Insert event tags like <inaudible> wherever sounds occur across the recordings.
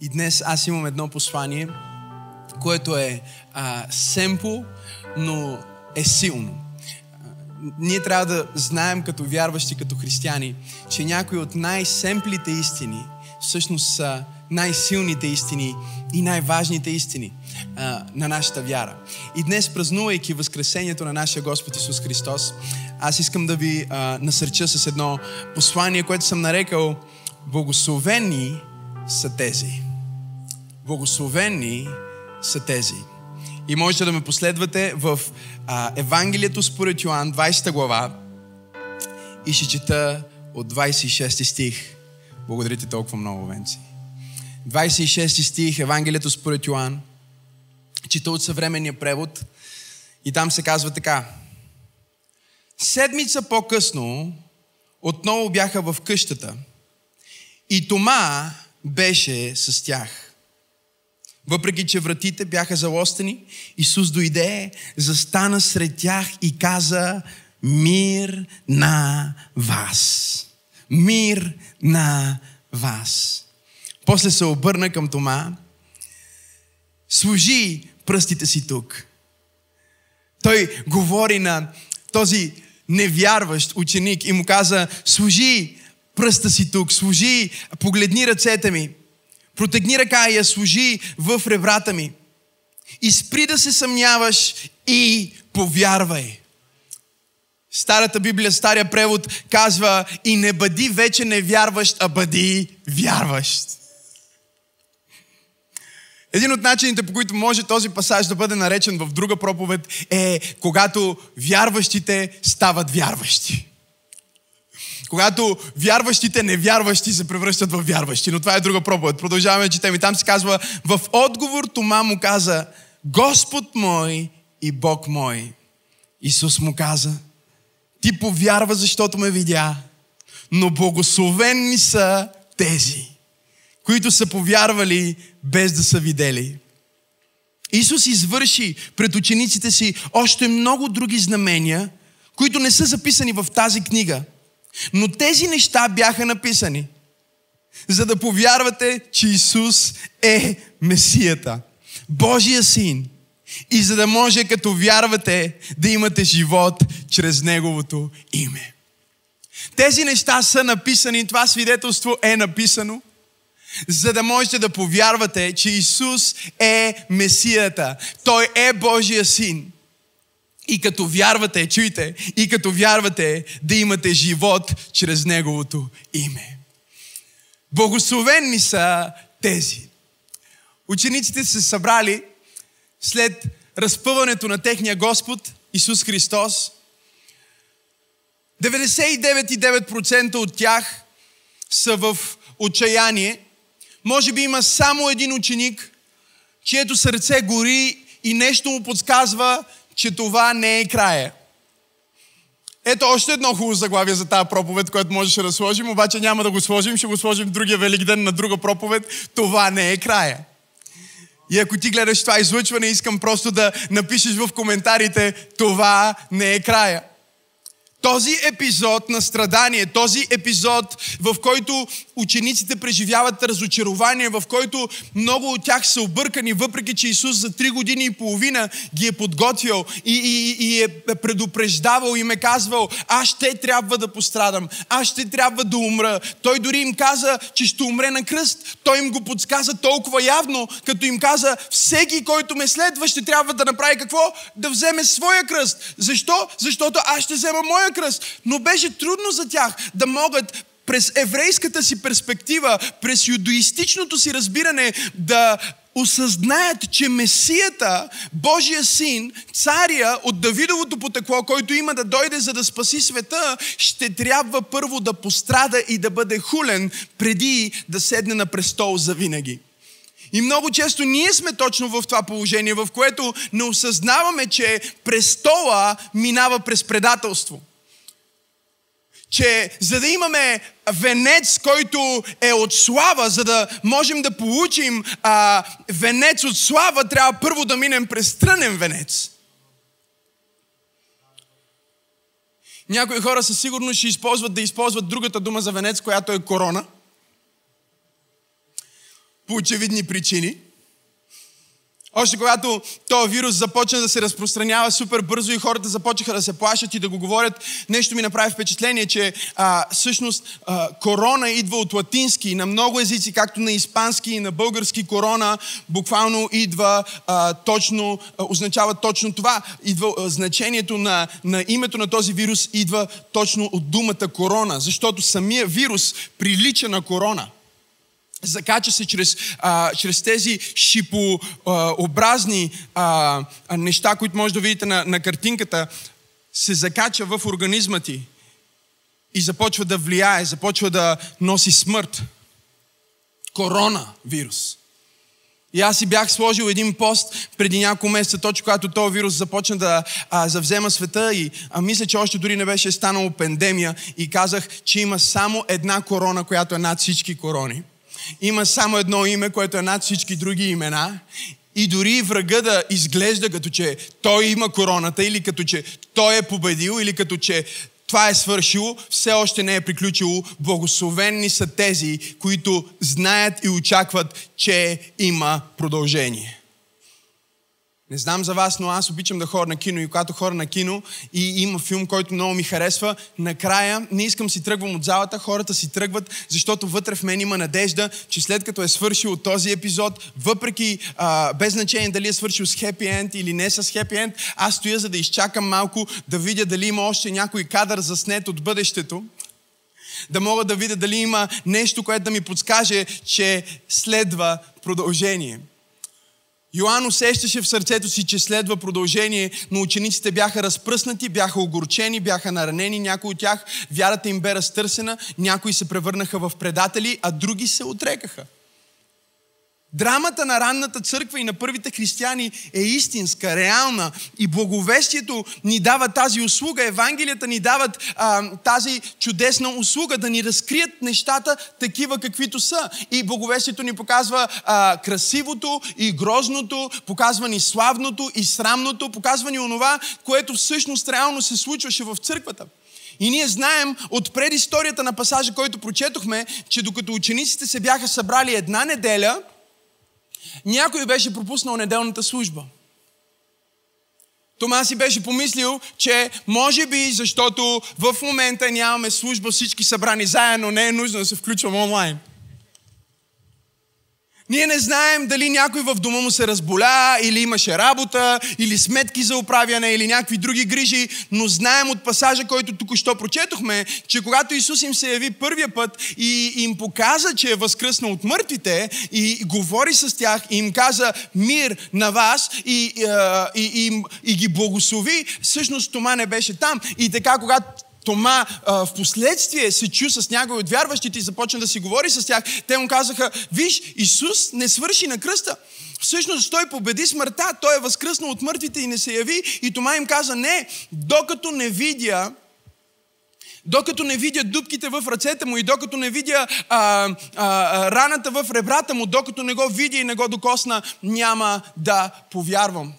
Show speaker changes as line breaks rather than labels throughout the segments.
И днес аз имам едно послание, което е а, семпо, но е силно. Ние трябва да знаем като вярващи, като християни, че някои от най-семплите истини всъщност са най-силните истини и най-важните истини а, на нашата вяра. И днес, празнувайки Възкресението на нашия Господ Исус Христос, аз искам да ви а, насърча с едно послание, което съм нарекал Благословени са тези. Благословени са тези. И можете да ме последвате в а, Евангелието според Йоан, 20 глава, и ще чета от 26 стих. Благодаря ти толкова много, Венци. 26 стих, Евангелието според Йоан, чета от съвременния превод, и там се казва така. Седмица по-късно отново бяха в къщата и Тома беше с тях. Въпреки, че вратите бяха залостени, Исус дойде, застана сред тях и каза мир на вас. Мир на вас. После се обърна към Тома, служи пръстите си тук. Той говори на този невярващ ученик и му каза, служи пръста си тук, служи, погледни ръцете ми, протегни ръка и я служи в ребрата ми. И спри да се съмняваш и повярвай. Старата Библия, стария превод казва и не бъди вече невярващ, а бъди вярващ. Един от начините, по които може този пасаж да бъде наречен в друга проповед е когато вярващите стават вярващи. Когато вярващите невярващи се превръщат в вярващи. Но това е друга проповед. Продължаваме четем. И там се казва, в отговор Тома му каза, Господ мой и Бог мой. Исус му каза, ти повярва, защото ме видя, но благословени са тези, които са повярвали без да са видели. Исус извърши пред учениците си още много други знамения, които не са записани в тази книга. Но тези неща бяха написани, за да повярвате, че Исус е Месията, Божия син. И за да може, като вярвате, да имате живот чрез Неговото име. Тези неща са написани, това свидетелство е написано – за да можете да повярвате, че Исус е Месията. Той е Божия син. И като вярвате, чуйте, и като вярвате да имате живот чрез Неговото име. Благословени са тези. Учениците се събрали след разпъването на техния Господ Исус Христос. 99,9% от тях са в отчаяние може би има само един ученик, чието сърце гори и нещо му подсказва, че това не е края. Ето още едно хубаво заглавие за тази проповед, което можеше да сложим, обаче няма да го сложим, ще го сложим другия велик ден на друга проповед. Това не е края. И ако ти гледаш това излъчване, искам просто да напишеш в коментарите, това не е края. Този епизод на страдание, този епизод, в който учениците преживяват разочарование, в който много от тях са объркани, въпреки че Исус за три години и половина ги е подготвил и, и, и е предупреждавал и ме казвал, аз ще трябва да пострадам, аз ще трябва да умра. Той дори им каза, че ще умре на кръст. Той им го подсказа толкова явно, като им каза, всеки, който ме следва, ще трябва да направи какво? Да вземе своя кръст. Защо? Защото аз ще взема моя кръст. Но беше трудно за тях да могат през еврейската си перспектива, през юдоистичното си разбиране да осъзнаят, че Месията, Божия син, царя от Давидовото потекло, който има да дойде за да спаси света, ще трябва първо да пострада и да бъде хулен, преди да седне на престол за винаги. И много често ние сме точно в това положение, в което не осъзнаваме, че престола минава през предателство – че за да имаме венец, който е от слава, за да можем да получим а, венец от слава, трябва първо да минем през стрънен венец. Някои хора със сигурност ще използват да използват другата дума за венец, която е корона. по очевидни причини. Още когато този вирус започна да се разпространява супер бързо и хората започнаха да се плашат и да го говорят, нещо ми направи впечатление, че а, всъщност а, корона идва от латински и на много езици, както на испански и на български корона, буквално идва а, точно, а, означава точно това. Идва а, значението на, на името на този вирус идва точно от думата корона, защото самия вирус прилича на корона. Закача се чрез, а, чрез тези шипообразни а, неща, които може да видите на, на картинката, се закача в организма ти и започва да влияе, започва да носи смърт. Корона вирус. И аз си бях сложил един пост преди няколко месеца, точно когато този вирус започна да а, завзема света и а, мисля, че още дори не беше станало пандемия и казах, че има само една корона, която е над всички корони – има само едно име, което е над всички други имена. И дори врага да изглежда като че той има короната или като че той е победил или като че това е свършило, все още не е приключило. Благословени са тези, които знаят и очакват, че има продължение. Не знам за вас, но аз обичам да хора на кино и когато хора на кино и има филм, който много ми харесва, накрая не искам си тръгвам от залата, хората си тръгват, защото вътре в мен има надежда, че след като е свършил този епизод, въпреки а, без значение дали е свършил с хепи енд или не с хепи енд, аз стоя за да изчакам малко, да видя дали има още някой кадър заснет от бъдещето, да мога да видя дали има нещо, което да ми подскаже, че следва продължение. Йоанн усещаше в сърцето си, че следва продължение, но учениците бяха разпръснати, бяха огорчени, бяха наранени, някои от тях вярата им бе разтърсена, някои се превърнаха в предатели, а други се отрекаха. Драмата на ранната църква и на първите християни е истинска, реална и благовестието ни дава тази услуга, Евангелията ни дават а, тази чудесна услуга да ни разкрият нещата такива каквито са. И благовестието ни показва а, красивото и грозното, показва ни славното и срамното, показва ни онова, което всъщност реално се случваше в църквата. И ние знаем от предисторията на пасажа, който прочетохме, че докато учениците се бяха събрали една неделя – някой беше пропуснал неделната служба. Тома си беше помислил, че може би, защото в момента нямаме служба всички събрани заедно, не е нужно да се включвам онлайн. Ние не знаем дали някой в дома му се разболя, или имаше работа, или сметки за управяне, или някакви други грижи, но знаем от пасажа, който тук що прочетохме, че когато Исус им се яви първия път и им показа, че е възкръснал от мъртвите и говори с тях и им каза мир на вас и, и, и, и, и ги благослови, всъщност Тома не беше там. И така, когато Тома а, в последствие се чу с някой от вярващите и започна да си говори с тях. Те му казаха, виж, Исус не свърши на кръста. Всъщност той победи смъртта, той е възкръснал от мъртвите и не се яви. И Тома им каза, не, докато не видя докато не видя дубките в ръцете му и докато не видя а, а, раната в ребрата му, докато не го видя и не го докосна, няма да повярвам.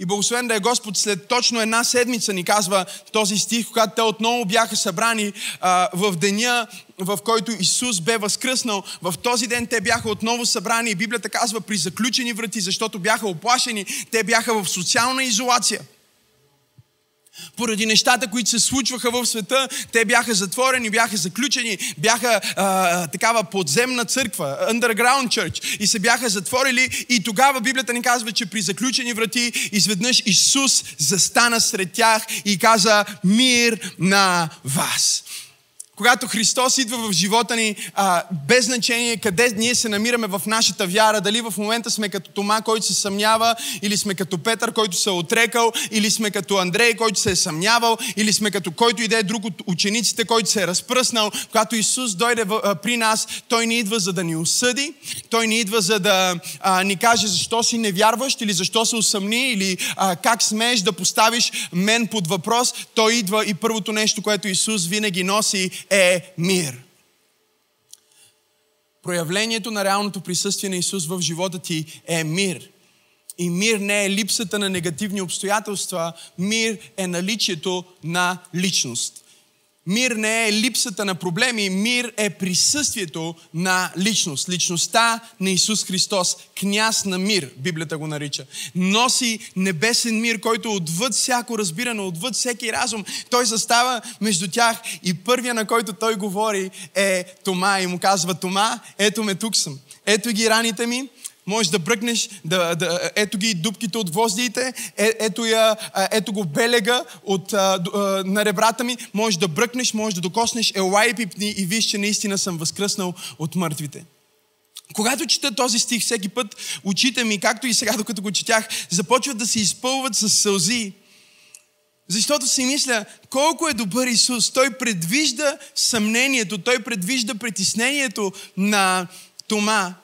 И благословен да е Господ, след точно една седмица ни казва този стих, когато те отново бяха събрани а, в деня, в който Исус бе възкръснал. В този ден те бяха отново събрани и Библията казва при заключени врати, защото бяха оплашени. Те бяха в социална изолация. Поради нещата, които се случваха в света, те бяха затворени, бяха заключени, бяха а, такава подземна църква, underground church, и се бяха затворили. И тогава Библията ни казва, че при заключени врати изведнъж Исус застана сред тях и каза мир на вас когато Христос идва в живота ни, а, без значение къде ние се намираме в нашата вяра, дали в момента сме като Тома, който се съмнява, или сме като Петър, който се е отрекал, или сме като Андрей, който се е съмнявал, или сме като който иде друг от учениците, който се е разпръснал. Когато Исус дойде в, а, при нас, Той не идва за да ни осъди, Той не идва за да а, ни каже защо си невярващ, или защо се усъмни, или а, как смееш да поставиш мен под въпрос. Той идва и първото нещо, което Исус винаги носи е мир. Проявлението на реалното присъствие на Исус в живота ти е мир. И мир не е липсата на негативни обстоятелства, мир е наличието на личност. Мир не е липсата на проблеми, мир е присъствието на личност. Личността на Исус Христос, княз на мир, Библията го нарича. Носи небесен мир, който отвъд всяко разбиране, отвъд всеки разум. Той застава между тях и първия, на който той говори е Тома и му казва, Тома, ето ме тук съм. Ето ги раните ми, Можеш да бръкнеш, да, да, ето ги дубките от гвоздиите, е, ето, я, ето го белега от, а, на ребрата ми. Можеш да бръкнеш, можеш да докоснеш, елай и пипни и виж, че наистина съм възкръснал от мъртвите. Когато чета този стих всеки път, очите ми, както и сега, докато го четях, започват да се изпълват с сълзи. Защото си мисля, колко е добър Исус. Той предвижда съмнението, той предвижда притеснението на Тома.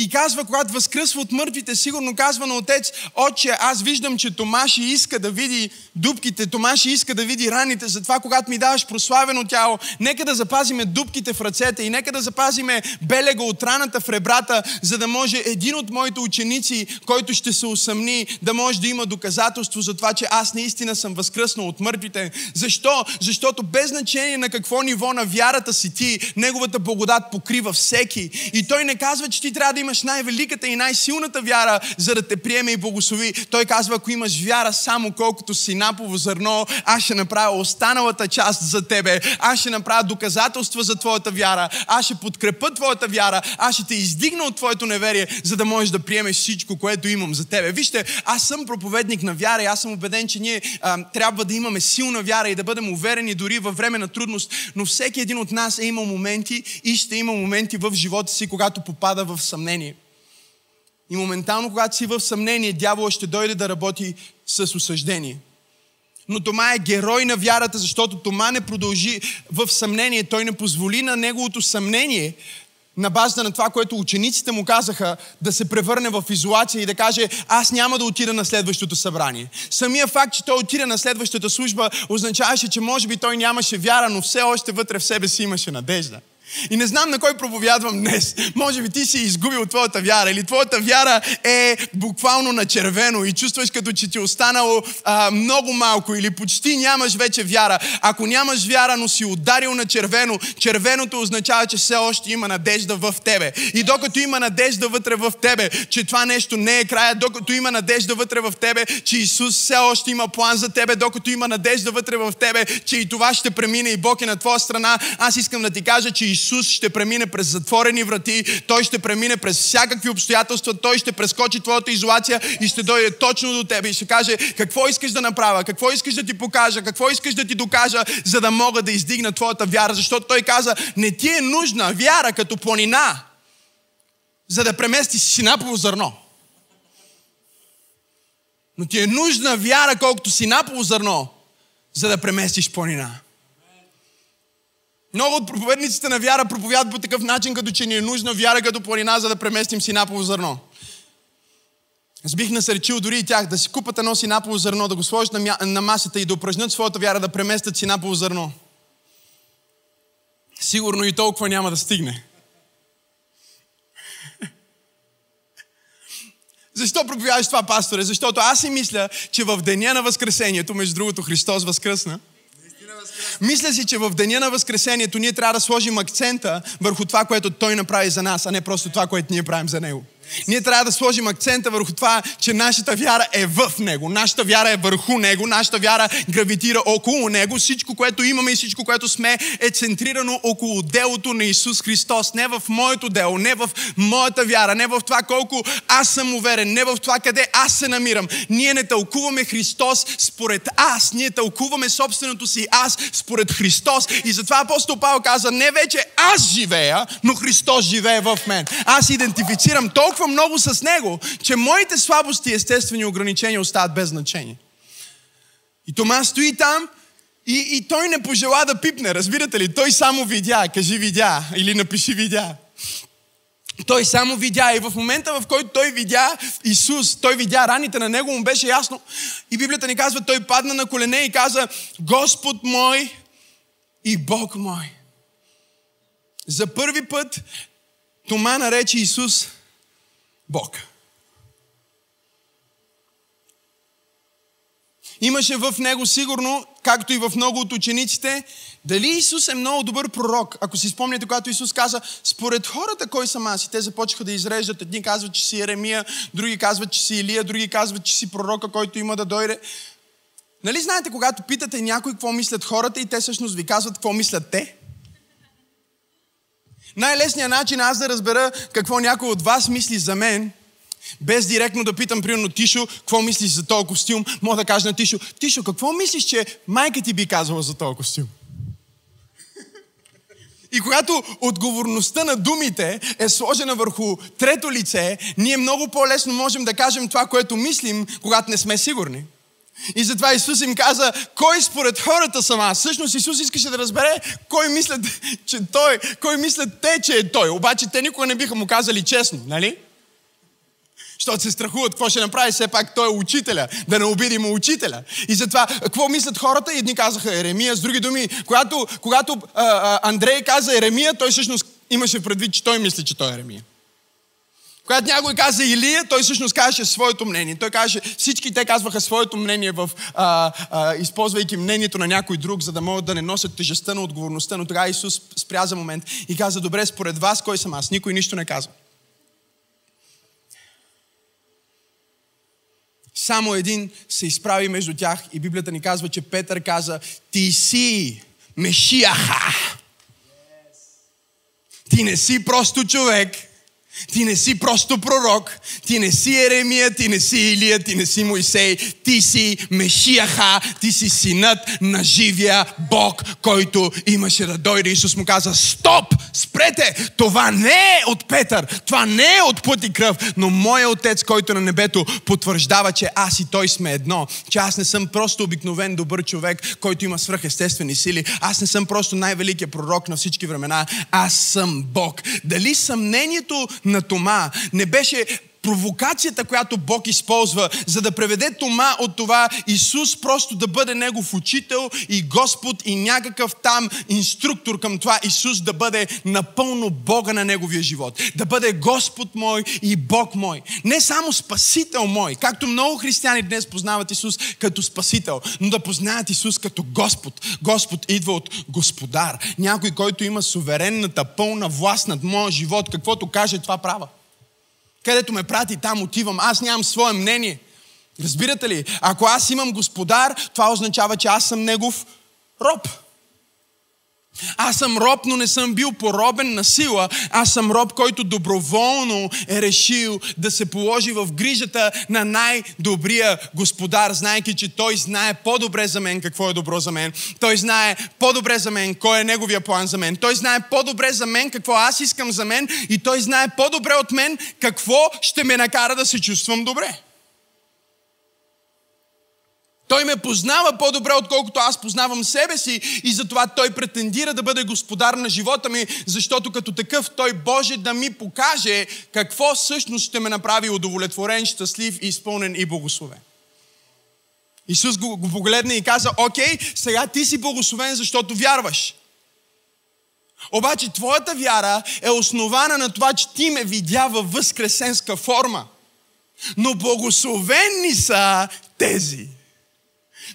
И казва, когато възкръсва от мъртвите, сигурно казва на отец, отче, аз виждам, че Томаши иска да види дубките, Томаши иска да види раните, затова когато ми даваш прославено тяло, нека да запазиме дубките в ръцете и нека да запазиме белега от раната в ребрата, за да може един от моите ученици, който ще се усъмни, да може да има доказателство за това, че аз наистина съм възкръснал от мъртвите. Защо? Защото без значение на какво ниво на вярата си ти, неговата благодат покрива всеки. И той не казва, че ти трябва да имаш най-великата и най-силната вяра, за да те приеме и благослови. Той казва, ако имаш вяра само колкото си напово зърно, аз ще направя останалата част за тебе. Аз ще направя доказателства за твоята вяра. Аз ще подкрепа твоята вяра. Аз ще те издигна от твоето неверие, за да можеш да приемеш всичко, което имам за тебе. Вижте, аз съм проповедник на вяра и аз съм убеден, че ние а, трябва да имаме силна вяра и да бъдем уверени дори във време на трудност. Но всеки един от нас е имал моменти и ще има моменти в живота си, когато попада в съмнение съмнение. И моментално, когато си в съмнение, дявола ще дойде да работи с осъждение. Но Тома е герой на вярата, защото Тома не продължи в съмнение. Той не позволи на неговото съмнение на базата на това, което учениците му казаха, да се превърне в изолация и да каже, аз няма да отида на следващото събрание. Самия факт, че той отида на следващата служба, означаваше, че може би той нямаше вяра, но все още вътре в себе си имаше надежда. И не знам на кой проповядвам днес. Може би ти си изгубил твоята вяра или твоята вяра е буквално на червено и чувстваш като че ти е останало а, много малко или почти нямаш вече вяра. Ако нямаш вяра, но си ударил на червено, червеното означава, че все още има надежда в тебе. И докато има надежда вътре в тебе, че това нещо не е края, докато има надежда вътре в тебе, че Исус все още има план за тебе, докато има надежда вътре в тебе, че и това ще премине и Бог е на твоя страна, аз искам да ти кажа, че Исус ще премине през затворени врати, Той ще премине през всякакви обстоятелства, Той ще прескочи твоята изолация и ще дойде точно до теб и ще каже какво искаш да направя, какво искаш да ти покажа, какво искаш да ти докажа, за да мога да издигна твоята вяра. Защото Той каза, не ти е нужна вяра като планина, за да преместиш синапово зърно. Но ти е нужна вяра, колкото синапово зърно, за да преместиш планина. Много от проповедниците на вяра проповядват по такъв начин, като че ни е нужна вяра като планина, за да преместим синапово зърно. Аз бих насърчил дори и тях да си купат едно синапово зърно, да го сложат на, на масата и да упражнят своята вяра, да преместят синапово зърно. Сигурно и толкова няма да стигне. Защо проповядаш това, пасторе? Защото аз си мисля, че в деня на Възкресението, между другото Христос възкръсна, мисля си, че в деня на Възкресението ние трябва да сложим акцента върху това, което Той направи за нас, а не просто това, което ние правим за Него. Ние трябва да сложим акцента върху това, че нашата вяра е в Него. Нашата вяра е върху Него. Нашата вяра гравитира около Него. Всичко, което имаме и всичко, което сме, е центрирано около делото на Исус Христос. Не в моето дело, не в моята вяра, не в това колко аз съм уверен, не в това къде аз се намирам. Ние не тълкуваме Христос според аз. Ние тълкуваме собственото си аз според Христос. И затова апостол Павел каза, не вече аз живея, но Христос живее в мен. Аз идентифицирам толкова толкова много с Него, че моите слабости, естествени ограничения остават без значение. И Тома стои там и, и той не пожела да пипне, разбирате ли? Той само видя, кажи видя или напиши видя. Той само видя и в момента, в който той видя Исус, той видя раните на него, му беше ясно. И Библията ни казва, той падна на колене и каза, Господ мой и Бог мой. За първи път Тома нарече Исус Бог. Имаше в него сигурно, както и в много от учениците, дали Исус е много добър пророк? Ако си спомняте, когато Исус каза, според хората кой съм аз? И те започнаха да изреждат. Едни казват, че си Еремия, други казват, че си Илия, други казват, че си пророка, който има да дойде. Нали знаете, когато питате някой какво мислят хората и те всъщност ви казват какво мислят те? Най-лесният начин аз да разбера какво някой от вас мисли за мен, без директно да питам, примерно, Тишо, какво мислиш за този костюм, мога да кажа на Тишо, Тишо, какво мислиш, че майка ти би казала за този костюм? И когато отговорността на думите е сложена върху трето лице, ние много по-лесно можем да кажем това, което мислим, когато не сме сигурни. И затова Исус им каза, кой според хората съм аз? Всъщност Исус искаше да разбере кой мислят, че той, кой мислят те, че е той. Обаче те никога не биха му казали честно, нали? Защото се страхуват какво ще направи, все пак той е учителя, да не обидим учителя. И затова, какво мислят хората? Едни казаха Еремия, с други думи, когато, когато а, а, Андрей каза Еремия, той всъщност имаше предвид, че той мисли, че той е Еремия. Когато някой каза Илия, той всъщност казваше своето мнение. Той каже, всички те казваха своето мнение, в, а, а, използвайки мнението на някой друг, за да могат да не носят тежестта на отговорността. Но тогава Исус спря за момент и каза, добре, според вас кой съм аз? Никой нищо не казва. Само един се изправи между тях и Библията ни казва, че Петър каза, ти си Мешияха. Ти не си просто човек, ти не си просто пророк, ти не си Еремия, ти не си Илия, ти не си Моисей, ти си Мешияха, ти си синът на живия Бог, който имаше да дойде. Исус му каза, стоп, спрете, това не е от Петър, това не е от път и кръв, но моя отец, който е на небето, потвърждава, че аз и той сме едно, че аз не съм просто обикновен добър човек, който има свръхестествени сили, аз не съм просто най-великият пророк на всички времена, аз съм Бог. Дали съмнението на Тома. Не беше провокацията, която Бог използва, за да преведе Тома от това Исус просто да бъде негов учител и Господ и някакъв там инструктор към това Исус да бъде напълно Бога на неговия живот. Да бъде Господ мой и Бог мой. Не само Спасител мой, както много християни днес познават Исус като Спасител, но да познаят Исус като Господ. Господ идва от Господар. Някой, който има суверенната, пълна власт над моя живот. Каквото каже, това права. Където ме прати, там отивам. Аз нямам свое мнение. Разбирате ли? Ако аз имам господар, това означава, че аз съм негов роб. Аз съм роб, но не съм бил поробен на сила. Аз съм роб, който доброволно е решил да се положи в грижата на най-добрия господар, знайки, че той знае по-добре за мен какво е добро за мен. Той знае по-добре за мен кой е неговия план за мен. Той знае по-добре за мен какво аз искам за мен и той знае по-добре от мен какво ще ме накара да се чувствам добре. Той ме познава по-добре, отколкото аз познавам себе си и затова той претендира да бъде господар на живота ми, защото като такъв той Боже да ми покаже какво всъщност ще ме направи удовлетворен, щастлив, изпълнен и благословен. Исус го, го погледна и каза, окей, сега ти си благословен, защото вярваш. Обаче твоята вяра е основана на това, че ти ме видя във възкресенска форма. Но благословени са тези,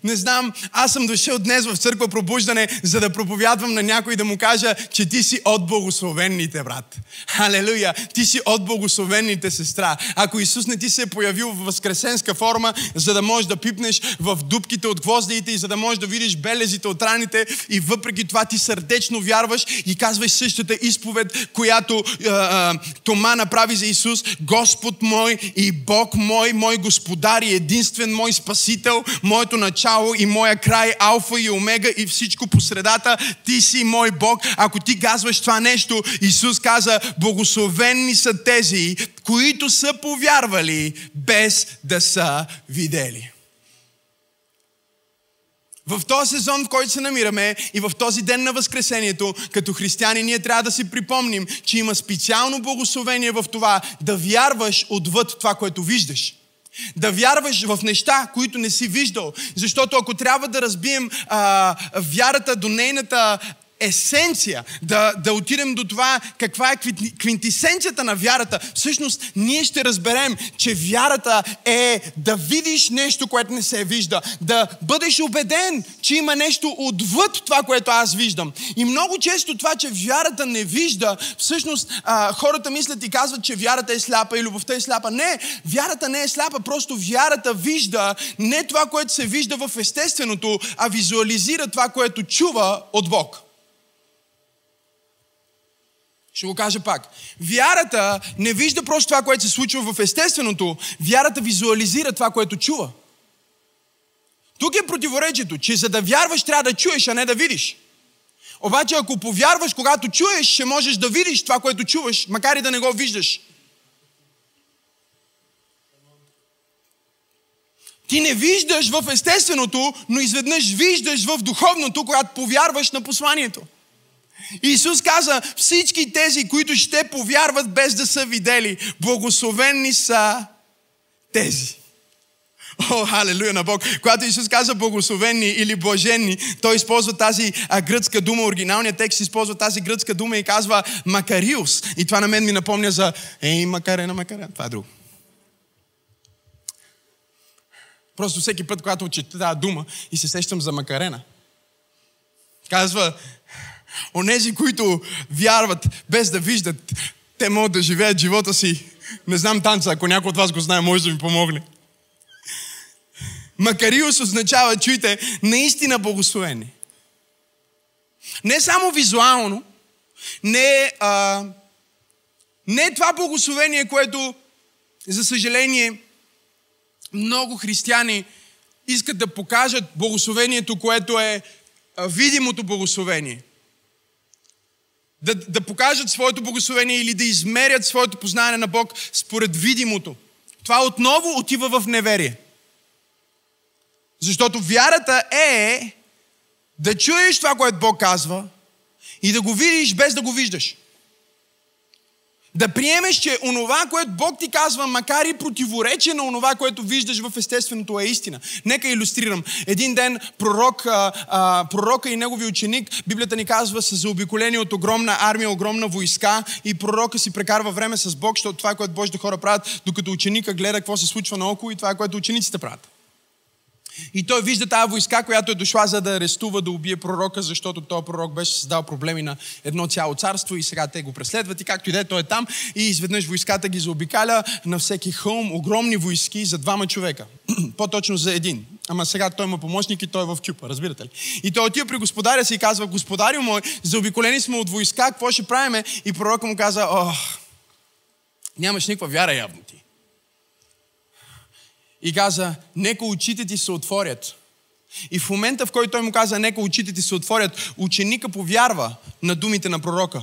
не знам, аз съм дошъл днес в църква пробуждане, за да проповядвам на някой да му кажа, че ти си от благословенните, брат. Халелуя! Ти си от благословенните, сестра. Ако Исус не ти се е появил в възкресенска форма, за да можеш да пипнеш в дубките от гвоздиите и за да можеш да видиш белезите от раните и въпреки това ти сърдечно вярваш и казваш същата изповед, която а, а, Тома направи за Исус. Господ мой и Бог мой, мой господар и единствен мой спасител, моето начало начало и моя край, алфа и омега и всичко по средата. Ти си мой Бог. Ако ти казваш това нещо, Исус каза, благословени са тези, които са повярвали без да са видели. В този сезон, в който се намираме и в този ден на Възкресението, като християни, ние трябва да си припомним, че има специално благословение в това да вярваш отвъд това, което виждаш. Да вярваш в неща, които не си виждал. Защото ако трябва да разбием а, вярата до нейната есенция, да, да отидем до това каква е квинтисенцията на вярата, всъщност ние ще разберем, че вярата е да видиш нещо, което не се вижда, да бъдеш убеден, че има нещо отвъд това, което аз виждам. И много често това, че вярата не вижда, всъщност а, хората мислят и казват, че вярата е сляпа и любовта е сляпа. Не, вярата не е сляпа, просто вярата вижда не това, което се вижда в естественото, а визуализира това, което чува от Бог. Ще го кажа пак. Вярата не вижда просто това, което се случва в естественото. Вярата визуализира това, което чува. Тук е противоречието, че за да вярваш трябва да чуеш, а не да видиш. Обаче ако повярваш, когато чуеш, ще можеш да видиш това, което чуваш, макар и да не го виждаш. Ти не виждаш в естественото, но изведнъж виждаш в духовното, когато повярваш на посланието. Исус каза, всички тези, които ще повярват без да са видели, благословени са тези. О, халелуя на Бог. Когато Исус каза благословени или блажени, той използва тази а, гръцка дума, оригиналният текст използва тази гръцка дума и казва макариус. И това на мен ми напомня за ей, макарена, макарена. Това е друго. Просто всеки път, когато учите тази дума и се сещам за макарена, казва, онези, които вярват без да виждат, те могат да живеят живота си. Не знам танца, ако някой от вас го знае, може да ми помогне. Макариус означава, чуйте, наистина благословени. Не само визуално, не, а, не това благословение, което, за съжаление, много християни искат да покажат благословението, което е видимото благословение. Да, да покажат своето благословение или да измерят своето познание на Бог според видимото. Това отново отива в неверие. Защото вярата е да чуеш това, което Бог казва и да го видиш без да го виждаш. Да приемеш, че онова, което Бог ти казва, макар и противоречие на онова, което виждаш в естественото е истина. Нека иллюстрирам. Един ден пророк, а, а, пророка и негови ученик, Библията ни казва, са заобиколени от огромна армия, огромна войска и пророка си прекарва време с Бог, защото това което Божите хора правят, докато ученика гледа какво се случва наоколо и това което учениците правят. И той вижда тази войска, която е дошла за да арестува, да убие пророка, защото този пророк беше създал проблеми на едно цяло царство и сега те го преследват и както и да е, той е там и изведнъж войската ги заобикаля на всеки хълм, огромни войски за двама човека. <clears throat> По-точно за един. Ама сега той има помощник и той е в кюпа, разбирате ли? И той отива при господаря си и казва, господарю мой, заобиколени сме от войска, какво ще правиме? И пророка му каза, ох, нямаш никаква вяра явно и каза, нека очите ти се отворят. И в момента, в който той му каза, нека очите ти се отворят, ученика повярва на думите на пророка.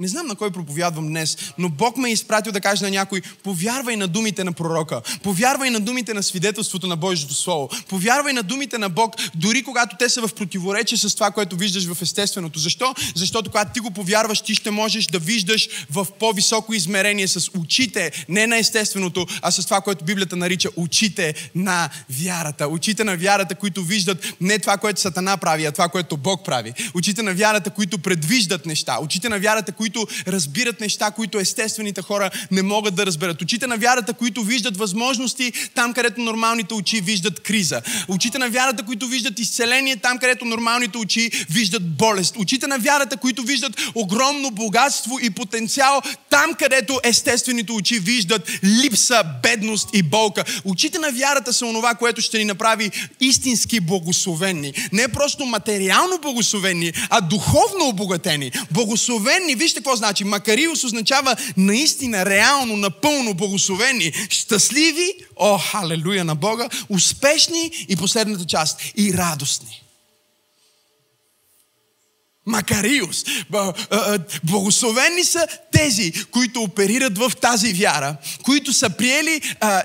Не знам на кой проповядвам днес, но Бог ме е изпратил да каже на някой, повярвай на думите на пророка, повярвай на думите на свидетелството на Божието Слово, повярвай на думите на Бог, дори когато те са в противоречие с това, което виждаш в естественото. Защо? Защото когато ти го повярваш, ти ще можеш да виждаш в по-високо измерение с очите, не на естественото, а с това, което Библията нарича очите на вярата. Очите на вярата, които виждат не това, което Сатана прави, а това, което Бог прави. Очите на вярата, които предвиждат неща. Очите на вярата, които разбират неща, които естествените хора не могат да разберат. Очите на вярата, които виждат възможности там, където нормалните очи виждат криза. Очите на вярата, които виждат изцеление там, където нормалните очи виждат болест. Очите на вярата, които виждат огромно богатство и потенциал там, където естествените очи виждат липса, бедност и болка. Очите на вярата са онова, което ще ни направи истински благословени. Не просто материално благословени, а духовно обогатени. Благословени, вижте какво значи. Макариус означава наистина, реално, напълно благословени, щастливи, о, халелуя на Бога, успешни и последната част, и радостни. Макариус. Благословени са тези, които оперират в тази вяра, които са приели,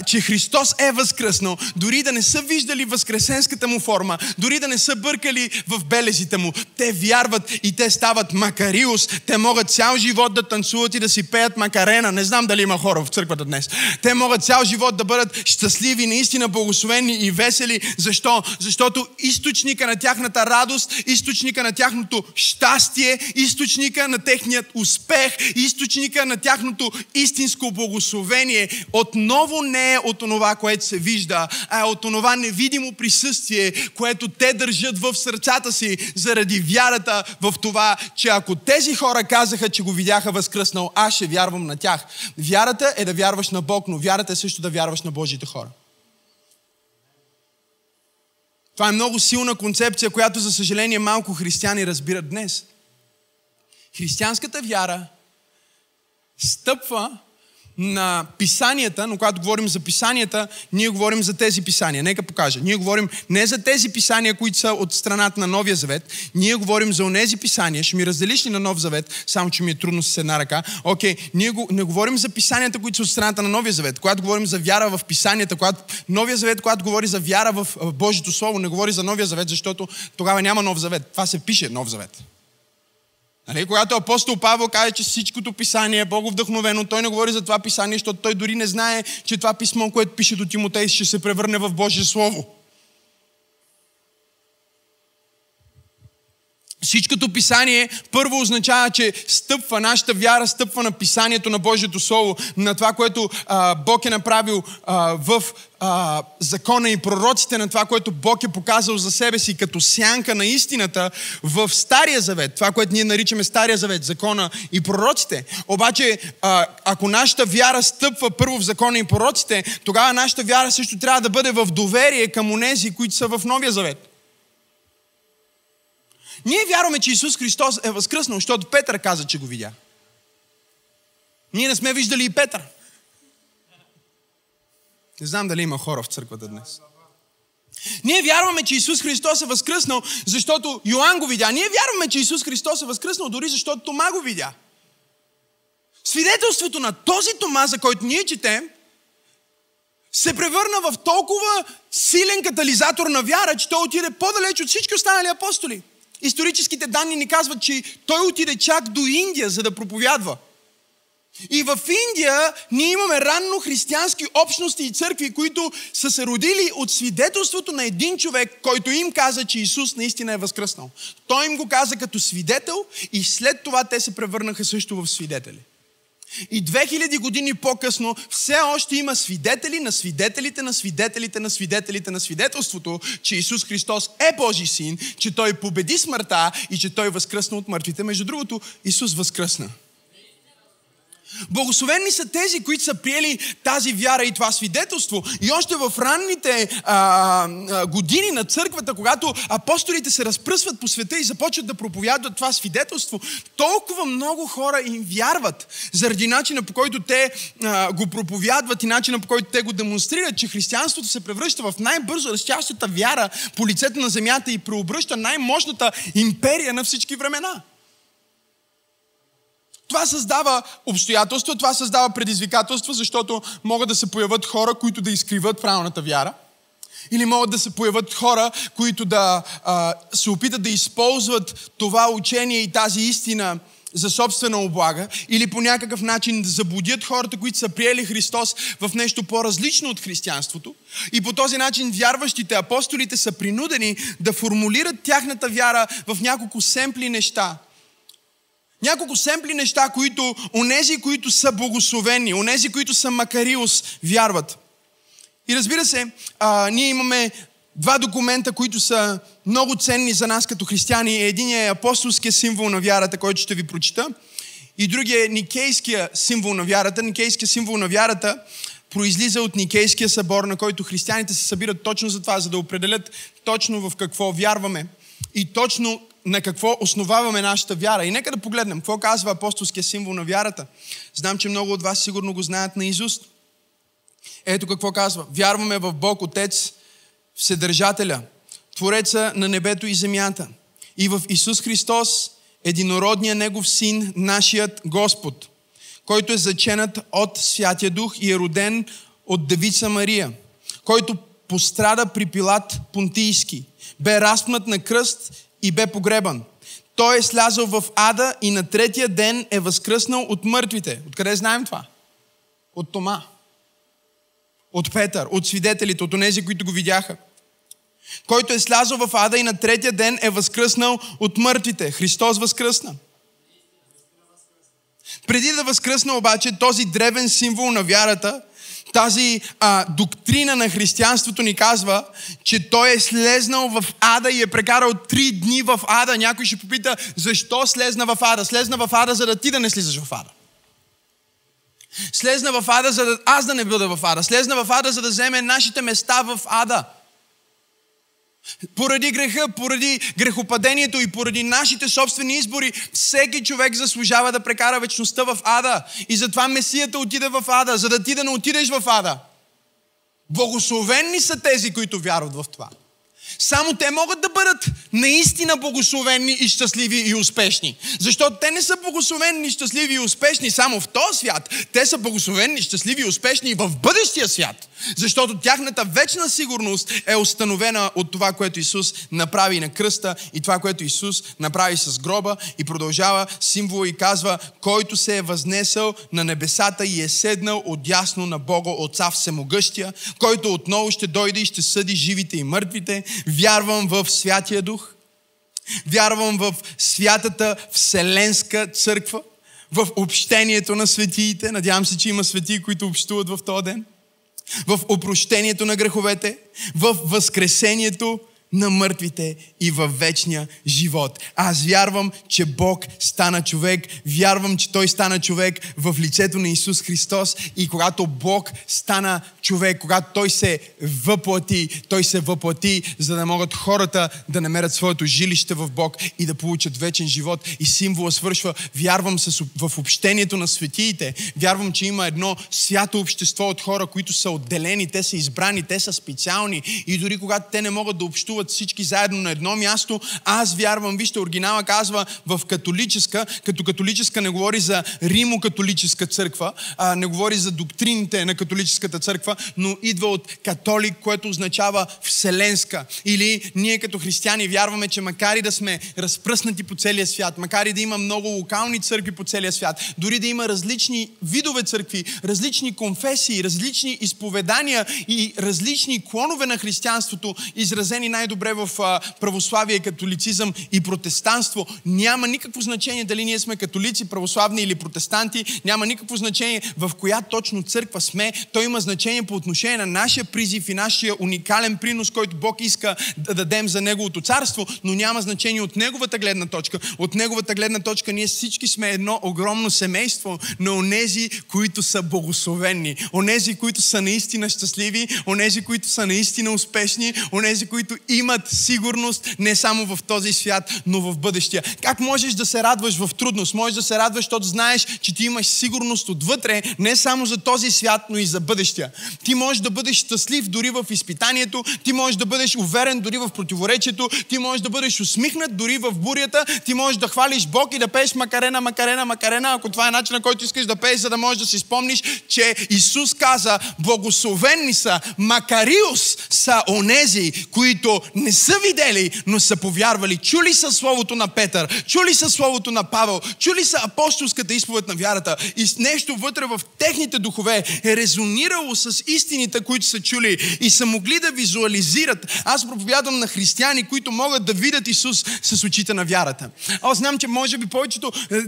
че Христос е възкръснал, дори да не са виждали възкресенската му форма, дори да не са бъркали в белезите му. Те вярват и те стават Макариус. Те могат цял живот да танцуват и да си пеят Макарена. Не знам дали има хора в църквата днес. Те могат цял живот да бъдат щастливи, наистина благословени и весели. Защо? Защото източника на тяхната радост, източника на тяхното щастие, източника на техният успех, източника на тяхното истинско благословение, отново не е от това, което се вижда, а е от това невидимо присъствие, което те държат в сърцата си заради вярата в това, че ако тези хора казаха, че го видяха възкръснал, аз ще вярвам на тях. Вярата е да вярваш на Бог, но вярата е също да вярваш на Божите хора. Това е много силна концепция, която за съжаление малко християни разбират днес. Християнската вяра стъпва на писанията, но когато говорим за писанията, ние говорим за тези писания. Нека покажа. Ние говорим не за тези писания, които са от страната на Новия Завет. Ние говорим за онези писания. Ще ми разделиш ли на Нов Завет, само че ми е трудно с една ръка. Окей, ние го, не говорим за писанията, които са от страната на Новия Завет. Когато говорим за вяра в писанията, когато Новия Завет, когато говори за вяра в Божието Слово, не говори за Новия Завет, защото тогава няма Нов Завет. Това се пише Нов Завет. Нали? Когато апостол Павел каже, че всичкото писание е Боговдъхновено, той не говори за това писание, защото той дори не знае, че това писмо, което пише до Тимотей, ще се превърне в Божие Слово. Всичкото писание първо означава, че стъпва, нашата вяра стъпва на писанието на Божието Слово, на това, което а, Бог е направил а, в а, закона и пророците, на това, което Бог е показал за себе си като сянка на истината в Стария Завет. Това, което ние наричаме Стария Завет, закона и пророците. Обаче, а, ако нашата вяра стъпва първо в закона и пророците, тогава нашата вяра също трябва да бъде в доверие към онези, които са в Новия Завет. Ние вярваме, че Исус Христос е възкръснал, защото Петър каза, че го видя. Ние не сме виждали и Петър. Не знам дали има хора в църквата днес. Ние вярваме, че Исус Христос е възкръснал, защото Йоанн го видя. Ние вярваме, че Исус Христос е възкръснал, дори защото Тома го видя. Свидетелството на този Тома, за който ние четем, се превърна в толкова силен катализатор на вяра, че той отиде по-далеч от всички останали апостоли. Историческите данни ни казват, че той отиде чак до Индия, за да проповядва. И в Индия ние имаме ранно християнски общности и църкви, които са се родили от свидетелството на един човек, който им каза, че Исус наистина е възкръснал. Той им го каза като свидетел и след това те се превърнаха също в свидетели. И 2000 години по-късно все още има свидетели на свидетелите на свидетелите на свидетелите на свидетелството, че Исус Христос е Божий син, че Той победи смъртта и че Той възкръсна от мъртвите. Между другото, Исус възкръсна. Благословени са тези, които са приели тази вяра и това свидетелство. И още в ранните а, години на църквата, когато апостолите се разпръсват по света и започват да проповядват това свидетелство, толкова много хора им вярват заради начина по който те а, го проповядват и начина по който те го демонстрират, че християнството се превръща в най-бързо растящата вяра по лицето на земята и преобръща най-мощната империя на всички времена. Това създава обстоятелства, това създава предизвикателства, защото могат да се появят хора, които да изкриват правилната вяра. Или могат да се появят хора, които да а, се опитат да използват това учение и тази истина за собствена облага, или по някакъв начин да заблудят хората, които са приели Христос в нещо по-различно от християнството. И по този начин вярващите, апостолите са принудени да формулират тяхната вяра в няколко семпли неща, няколко семпли неща, които онези, които са благословени, онези, които са макариус, вярват. И разбира се, а, ние имаме два документа, които са много ценни за нас като християни. Единият е апостолския символ на вярата, който ще ви прочита. И другия е никейския символ на вярата. Никейския символ на вярата произлиза от Никейския събор, на който християните се събират точно за това, за да определят точно в какво вярваме и точно на какво основаваме нашата вяра. И нека да погледнем какво казва апостолския символ на вярата. Знам, че много от вас сигурно го знаят на Изуст. Ето какво казва. Вярваме в Бог Отец, Вседържателя, Твореца на небето и земята. И в Исус Христос, единородния Негов син, нашият Господ, който е заченат от Святия Дух и е роден от Девица Мария, който пострада при Пилат Понтийски, бе разпнат на кръст и бе погребан. Той е слязал в ада и на третия ден е възкръснал от мъртвите. Откъде знаем това? От Тома. От Петър, от свидетелите, от онези, които го видяха. Който е слязал в ада и на третия ден е възкръснал от мъртвите. Христос възкръсна. Преди да възкръсна обаче, този древен символ на вярата, тази а, доктрина на християнството ни казва, че той е слезнал в ада и е прекарал три дни в ада. Някой ще попита, защо слезна в ада? Слезна в ада, за да ти да не слизаш в ада. Слезна в ада, за да аз да не бъда в ада. Слезна в ада, за да вземе нашите места в ада. Поради греха, поради грехопадението и поради нашите собствени избори, всеки човек заслужава да прекара вечността в ада. И затова Месията отиде в ада, за да ти да не отидеш в ада. Благословенни са тези, които вярват в това. Само те могат да бъдат наистина благословени и щастливи и успешни. Защото те не са благословени, щастливи и успешни само в този свят. Те са благословени, щастливи и успешни и в бъдещия свят. Защото тяхната вечна сигурност е установена от това, което Исус направи на кръста и това, което Исус направи с гроба и продължава символа и казва, който се е възнесъл на небесата и е седнал отясно на Бога Отца Всемогъщия, който отново ще дойде и ще съди живите и мъртвите. Вярвам в Святия Дух. Вярвам в Святата Вселенска църква, в общението на светиите. Надявам се, че има светии, които общуват в този ден в опрощението на греховете, в възкресението на мъртвите и във вечния живот. Аз вярвам, че Бог стана човек. Вярвам, че Той стана човек в лицето на Исус Христос. И когато Бог стана човек, когато Той се въплати, Той се въплати, за да могат хората да намерят своето жилище в Бог и да получат вечен живот. И символа свършва. Вярвам с, в общението на светиите. Вярвам, че има едно свято общество от хора, които са отделени, те са избрани, те са специални. И дори когато те не могат да общуват всички заедно на едно място, аз вярвам, вижте, оригинала казва в католическа, като католическа не говори за римо-католическа църква, а не говори за доктрините на католическата църква, но идва от католик, което означава вселенска. Или ние като християни вярваме, че макар и да сме разпръснати по целия свят, макар и да има много локални църкви по целия свят, дори да има различни видове църкви, различни конфесии, различни изповедания и различни клонове на християнството, изразени най-добре в православие, католицизъм и протестанство, няма никакво значение дали ние сме католици, православни или протестанти, няма никакво значение в коя точно църква сме. То има значение по отношение на нашия призив и нашия уникален принос, който Бог иска да дадем за Неговото царство, но няма значение от Неговата гледна точка. От Неговата гледна точка ние всички сме едно огромно семейство на онези, които са богословени, онези, които са наистина щастливи, онези, които са наистина успешни, онези, които имат сигурност не само в този свят, но в бъдещия. Как можеш да се радваш в трудност? Можеш да се радваш, защото знаеш, че ти имаш сигурност отвътре, не само за този свят, но и за бъдещия. Ти можеш да бъдеш щастлив дори в изпитанието, ти можеш да бъдеш уверен дори в противоречието, ти можеш да бъдеш усмихнат дори в бурята, ти можеш да хвалиш Бог и да пееш Макарена, Макарена, Макарена, ако това е начинът, който искаш да пееш, за да можеш да си спомниш, че Исус каза, благословени са, Макариус са онези, които не са видели, но са повярвали. Чули са Словото на Петър, чули са Словото на Павел, чули са апостолската изповед на вярата и нещо вътре в техните духове е резонирало с истините, които са чули и са могли да визуализират. Аз проповядвам на християни, които могат да видят Исус с очите на вярата. Аз знам, че може би повечето, е,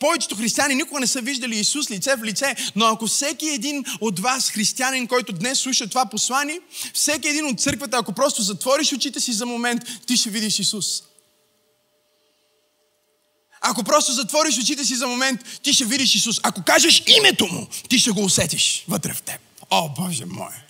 повечето християни никога не са виждали Исус лице в лице, но ако всеки един от вас, християнин, който днес слуша това послание, всеки един от църквата, ако просто затвориш очите си за момент, ти ще видиш Исус. Ако просто затвориш очите си за момент, ти ще видиш Исус. Ако кажеш името му, ти ще го усетиш вътре в теб. О, Боже мой!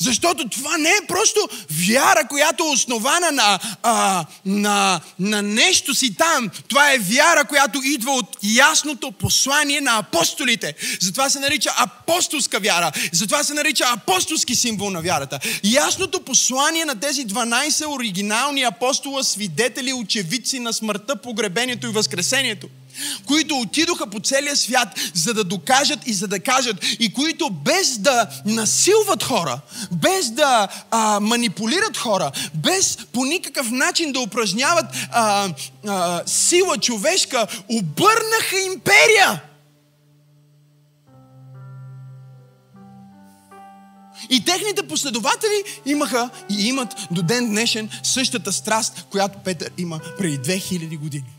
Защото това не е просто вяра, която е основана на, а, на, на нещо си там. Това е вяра, която идва от ясното послание на апостолите. Затова се нарича апостолска вяра. Затова се нарича апостолски символ на вярата. Ясното послание на тези 12 оригинални апостола, свидетели, очевидци на смъртта, погребението и възкресението които отидоха по целия свят, за да докажат и за да кажат, и които без да насилват хора, без да а, манипулират хора, без по никакъв начин да упражняват а, а, сила човешка, обърнаха империя. И техните последователи имаха и имат до ден днешен същата страст, която Петър има преди 2000 години.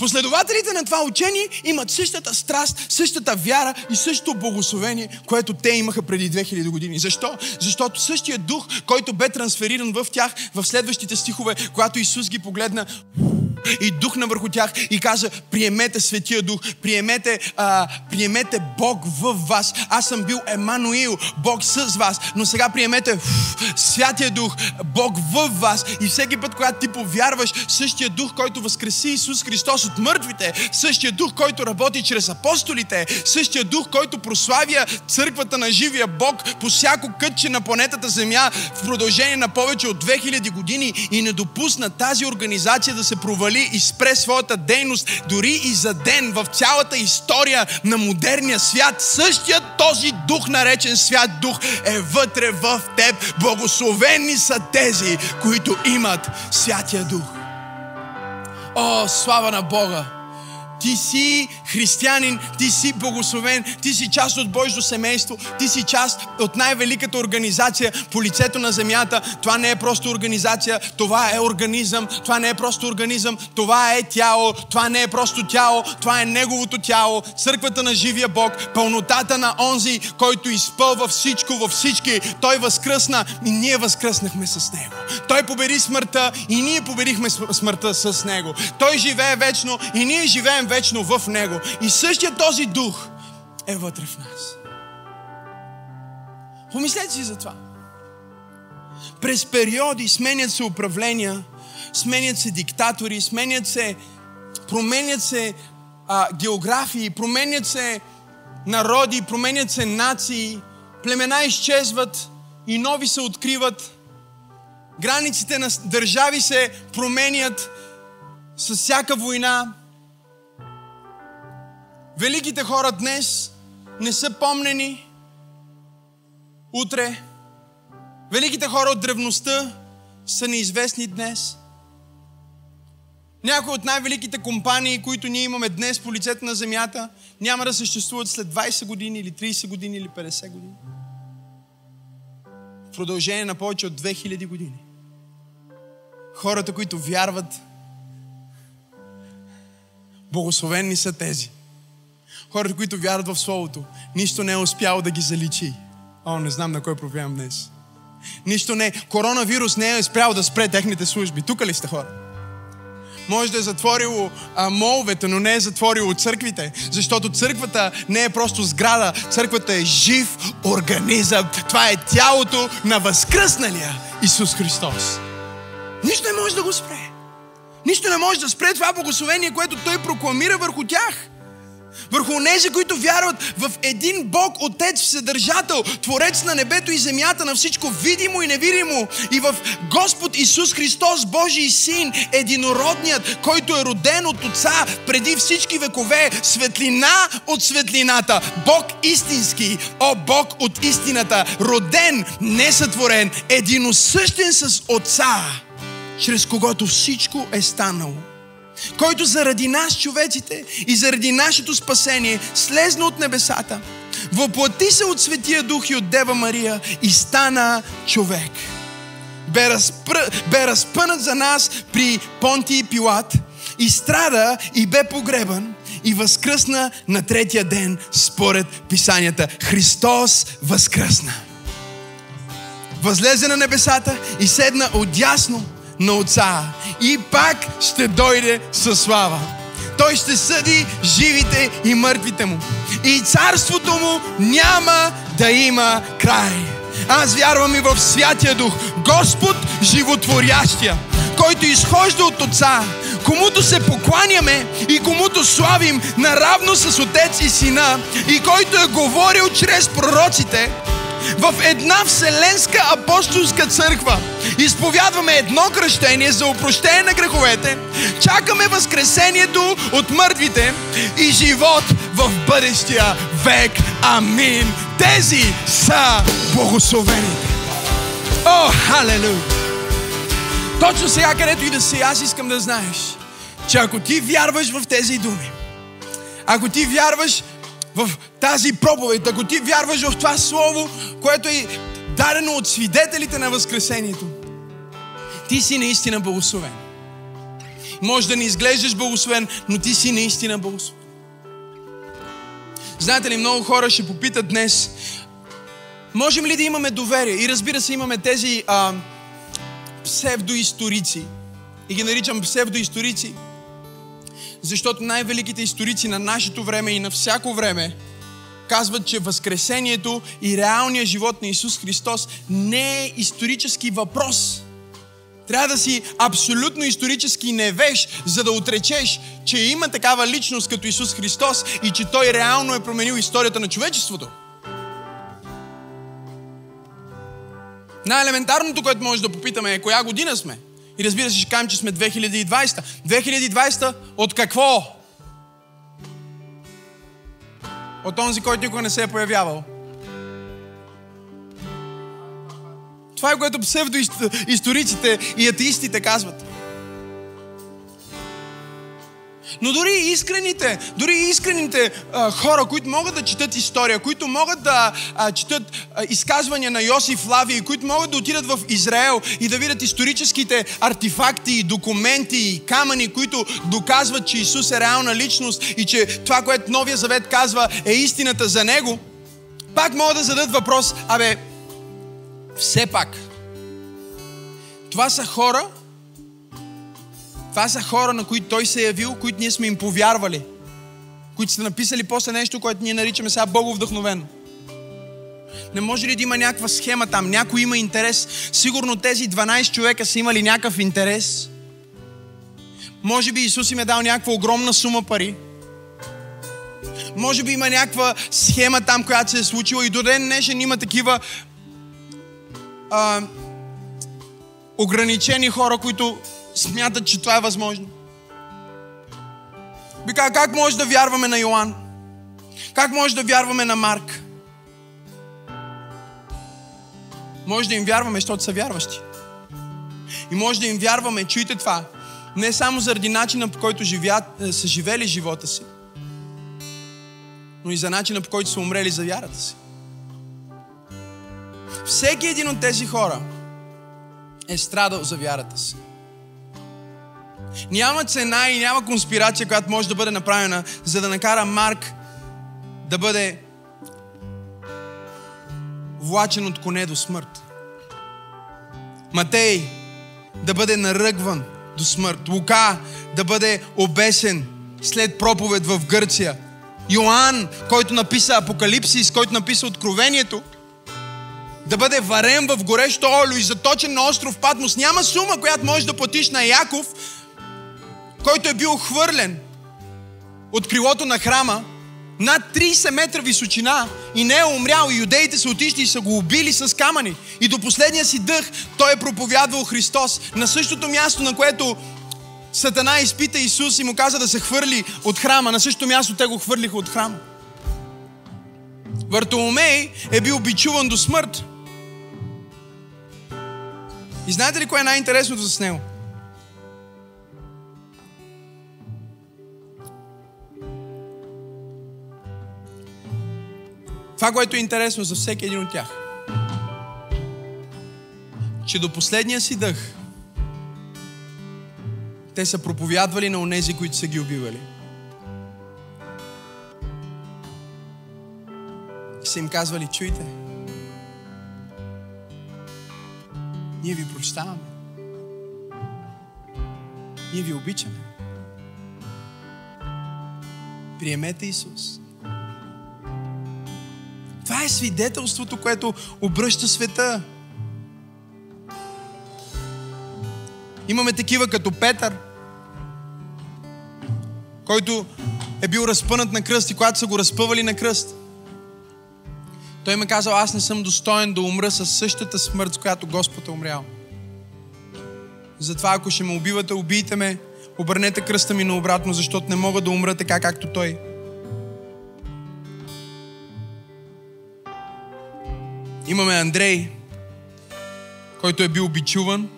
Последователите на това учение имат същата страст, същата вяра и същото благословение, което те имаха преди 2000 години. Защо? Защото същия дух, който бе трансфериран в тях в следващите стихове, когато Исус ги погледна, и духна върху тях и каза, приемете Светия Дух, приемете, а, приемете Бог в вас. Аз съм бил Емануил, Бог с вас, но сега приемете фу, Святия Дух, Бог в вас. И всеки път, когато ти повярваш, същия Дух, който възкреси Исус Христос от мъртвите, същия Дух, който работи чрез апостолите, същия Дух, който прославя църквата на живия Бог по всяко кътче на планетата Земя в продължение на повече от 2000 години и не допусна тази организация да се провали провали и спре своята дейност дори и за ден в цялата история на модерния свят. Същият този дух, наречен свят дух, е вътре в теб. Благословени са тези, които имат святия дух. О, слава на Бога! Ти си християнин, ти си благословен, ти си част от Божието семейство, ти си част от най-великата организация по лицето на земята. Това не е просто организация, това е организъм, това не е просто организъм, това е тяло, това не е просто тяло, това е Неговото тяло, църквата на живия Бог, пълнотата на онзи, който изпълва всичко във всички. Той възкръсна и ние възкръснахме с Него. Той победи смъртта и ние победихме смъртта с Него. Той живее вечно и ние живеем вечно в Него. И същия този дух е вътре в нас. Помислете си за това. През периоди сменят се управления, сменят се диктатори, сменят се, променят се а, географии, променят се народи, променят се нации, племена изчезват и нови се откриват. Границите на държави се променят с всяка война. Великите хора днес не са помнени утре. Великите хора от древността са неизвестни днес. Някои от най-великите компании, които ние имаме днес по лицето на земята, няма да съществуват след 20 години или 30 години или 50 години. В продължение на повече от 2000 години. Хората, които вярват, благословени са тези, хората, които вярват в Словото, нищо не е успяло да ги заличи. О, не знам на кой проповядам днес. Нищо не. Коронавирус не е спрял да спре техните служби. Тук ли сте хора? Може да е затворило а, моловете, но не е затворило църквите. Защото църквата не е просто сграда. Църквата е жив организъм. Това е тялото на възкръсналия Исус Христос. Нищо не може да го спре. Нищо не може да спре това благословение, което Той прокламира върху тях върху нези, които вярват в един Бог, Отец, Вседържател, Творец на небето и земята, на всичко видимо и невидимо, и в Господ Исус Христос, Божий Син, единородният, който е роден от Отца преди всички векове, светлина от светлината, Бог истински, о Бог от истината, роден, несътворен, единосъщен с Отца, чрез когото всичко е станало който заради нас, човеците, и заради нашето спасение, слезна от небесата, въплати се от Светия Дух и от Дева Мария и стана човек. Бе, разпр... бе разпънат за нас при Понти и Пилат и страда и бе погребан и възкръсна на третия ден според писанията. Христос възкръсна. Възлезе на небесата и седна отясно на Отца и пак ще дойде със слава. Той ще съди живите и мъртвите му. и царството му няма да има край. Аз вярвам и в Святия Дух, Господ животворящия, който изхожда от Отца, комуто се покланяме и комуто славим наравно с Отец и Сина, и който е говорил чрез пророците, в една вселенска апостолска църква изповядваме едно кръщение за опрощение на греховете, чакаме възкресението от мъртвите и живот в бъдещия век. Амин. Тези са благословените. О, халелуя! Точно сега, където и да си, аз искам да знаеш, че ако ти вярваш в тези думи, ако ти вярваш в тази проповед, ако ти вярваш в това слово, което е дадено от свидетелите на Възкресението, ти си наистина благословен. Може да не изглеждаш благословен, но ти си наистина благословен. Знаете ли, много хора ще попитат днес, можем ли да имаме доверие? И разбира се, имаме тези а, псевдоисторици. И ги наричам псевдоисторици, защото най-великите историци на нашето време и на всяко време казват, че Възкресението и реалният живот на Исус Христос не е исторически въпрос. Трябва да си абсолютно исторически невеж, за да отречеш, че има такава личност като Исус Христос и че Той реално е променил историята на човечеството. Най-елементарното, което може да попитаме е коя година сме. И разбира се, ще кажем, че сме 2020. 2020 от какво? От онзи, който никога не се е появявал. Това е което псевдоисториците и атеистите казват. Но дори искрените, дори искрените а, хора, които могат да четат история, които могат да а, четат а, изказвания на Йосиф Лави, които могат да отидат в Израел и да видят историческите артефакти, документи и камъни, които доказват, че Исус е реална личност и че това, което Новия Завет казва, е истината за Него, пак могат да зададат въпрос, абе, все пак, това са хора, това са хора, на които Той се е явил, които ние сме им повярвали. Които са написали после нещо, което ние наричаме сега Богов вдъхновено. Не може ли да има някаква схема там? Някой има интерес. Сигурно тези 12 човека са имали някакъв интерес. Може би Исус им е дал някаква огромна сума пари. Може би има някаква схема там, която се е случила и до ден днешен има такива а, ограничени хора, които смятат, че това е възможно. Би казал, как може да вярваме на Йоан? Как може да вярваме на Марк? Може да им вярваме, защото са вярващи. И може да им вярваме, чуйте това, не само заради начина по който живят, е, са живели живота си, но и за начина по който са умрели за вярата си. Всеки един от тези хора е страдал за вярата си. Няма цена и няма конспирация, която може да бъде направена, за да накара Марк да бъде влачен от коне до смърт. Матей да бъде наръгван до смърт. Лука да бъде обесен след проповед в Гърция. Йоанн, който написа Апокалипсис, който написа Откровението, да бъде варен в горещо олио и заточен на остров Патмос. Няма сума, която можеш да платиш на Яков, който е бил хвърлен от крилото на храма над 30 метра височина и не е умрял и юдеите са отишли и са го убили с камъни. И до последния си дъх той е проповядвал Христос на същото място, на което Сатана изпита Исус и му каза да се хвърли от храма. На същото място те го хвърлиха от храма. Вартоломей е бил бичуван до смърт. И знаете ли кое е най-интересното с него? Това, което е интересно за всеки един от тях, че до последния си дъх те са проповядвали на онези, които са ги убивали. И са им казвали, чуйте, ние ви прощаваме. Ние ви обичаме. Приемете Исус Това е свидетелството, което обръща света. Имаме такива като Петър, който е бил разпънат на кръст и когато са го разпъвали на кръст, той ме казал, аз не съм достоен да умра със същата смърт, с която Господ е умрял. Затова ако ще ме убивате, убийте ме, обърнете кръста ми наобратно, защото не мога да умра така, както Той. Имаме Андрей, който е бил бичуван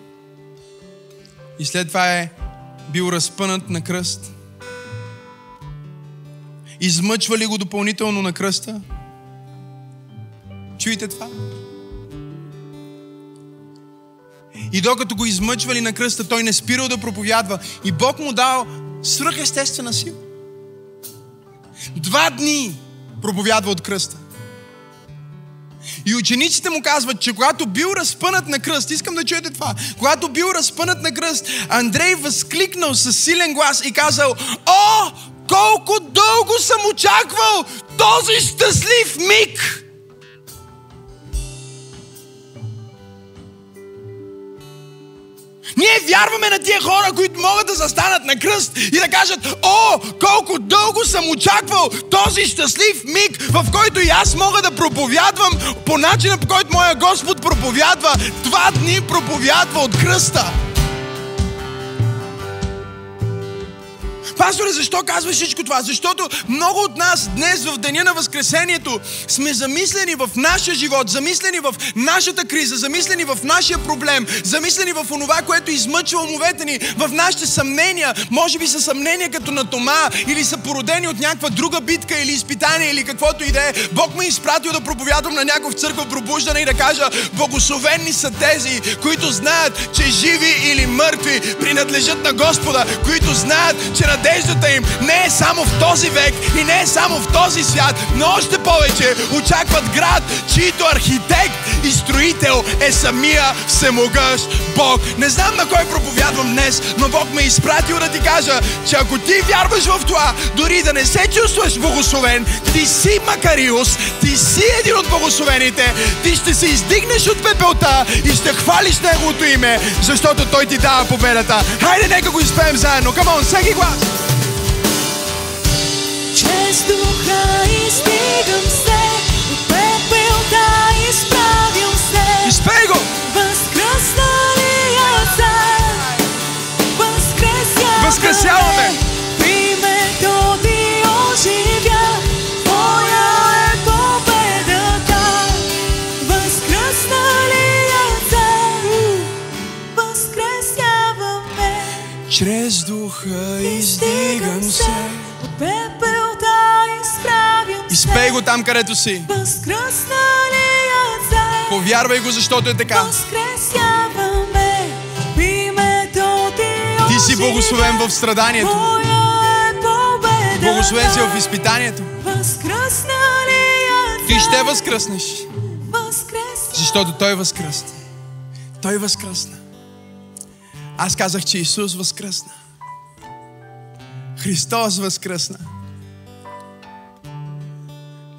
и след това е бил разпънат на кръст. Измъчвали го допълнително на кръста. Чуете това? И докато го измъчвали на кръста, той не спирал да проповядва. И Бог му дал свръхестествена сила. Два дни проповядва от кръста. И учениците му казват, че когато бил разпънат на кръст, искам да чуете това, когато бил разпънат на кръст, Андрей възкликнал с силен глас и казал, О, колко дълго съм очаквал този щастлив миг! Ние вярваме на тия хора, които могат да застанат на кръст и да кажат, о, колко дълго съм очаквал този щастлив миг, в който и аз мога да проповядвам по начина, по който моя Господ проповядва. Два дни проповядва от кръста. Пасторе, защо казваш всичко това? Защото много от нас днес в деня на Възкресението сме замислени в нашия живот, замислени в нашата криза, замислени в нашия проблем, замислени в онова, което измъчва умовете ни, в нашите съмнения. Може би са съмнения като на Тома или са породени от някаква друга битка или изпитание или каквото и да е. Бог ме е изпратил да проповядвам на някой в църква пробуждане и да кажа, благословени са тези, които знаят, че живи или мъртви принадлежат на Господа, които знаят, че на надеждата им не е само в този век и не е само в този свят, но още повече очакват град, чийто архитект и строител е самия всемогъщ Бог. Не знам на кой проповядвам днес, но Бог ме е изпратил да ти кажа, че ако ти вярваш в това, дори да не се чувстваш благословен, ти си Макариус, ти си един от благословените, ти ще се издигнеш от пепелта и ще хвалиш Неговото име, защото Той ти дава победата. Хайде, нека го изпеем заедно. Камон, всеки глас!
Чрез духа издигам се, от пепелта изправям се.
Изпей го!
Възкръсналия цар, възкресяваме.
Възкресяваме.
В името ти оживя, Твоя е победата. Възкръсналия цар, възкресяваме.
Чрез духа издигам го там, където си. Повярвай го, защото е така.
ти.
Си благословен в страданието.
Е.
Благословен си в изпитанието. Ти ще възкръснеш, защото Той възкръсна. Той възкръсна. Аз казах, че Исус възкръсна. Христос възкръсна.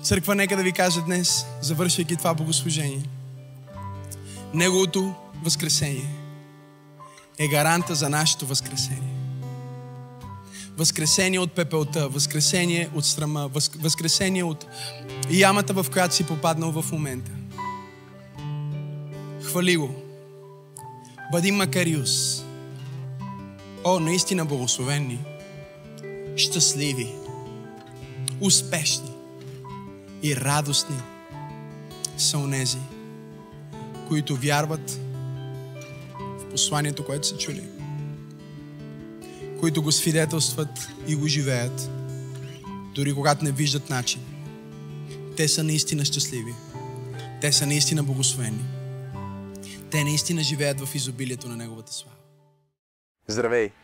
Църква, нека да ви кажа днес, завършвайки това богослужение. Неговото възкресение е гаранта за нашето възкресение. Възкресение от пепелта, възкресение от възк- възкресение от ямата, в която си попаднал в момента. Хвали го. Бъди Макариус. О, наистина благословени, щастливи, успешни и радостни са онези, които вярват в посланието, което са чули, които го свидетелстват и го живеят, дори когато не виждат начин. Те са наистина щастливи. Те са наистина благословени. Те наистина живеят в изобилието на Неговата слава.
Здравей!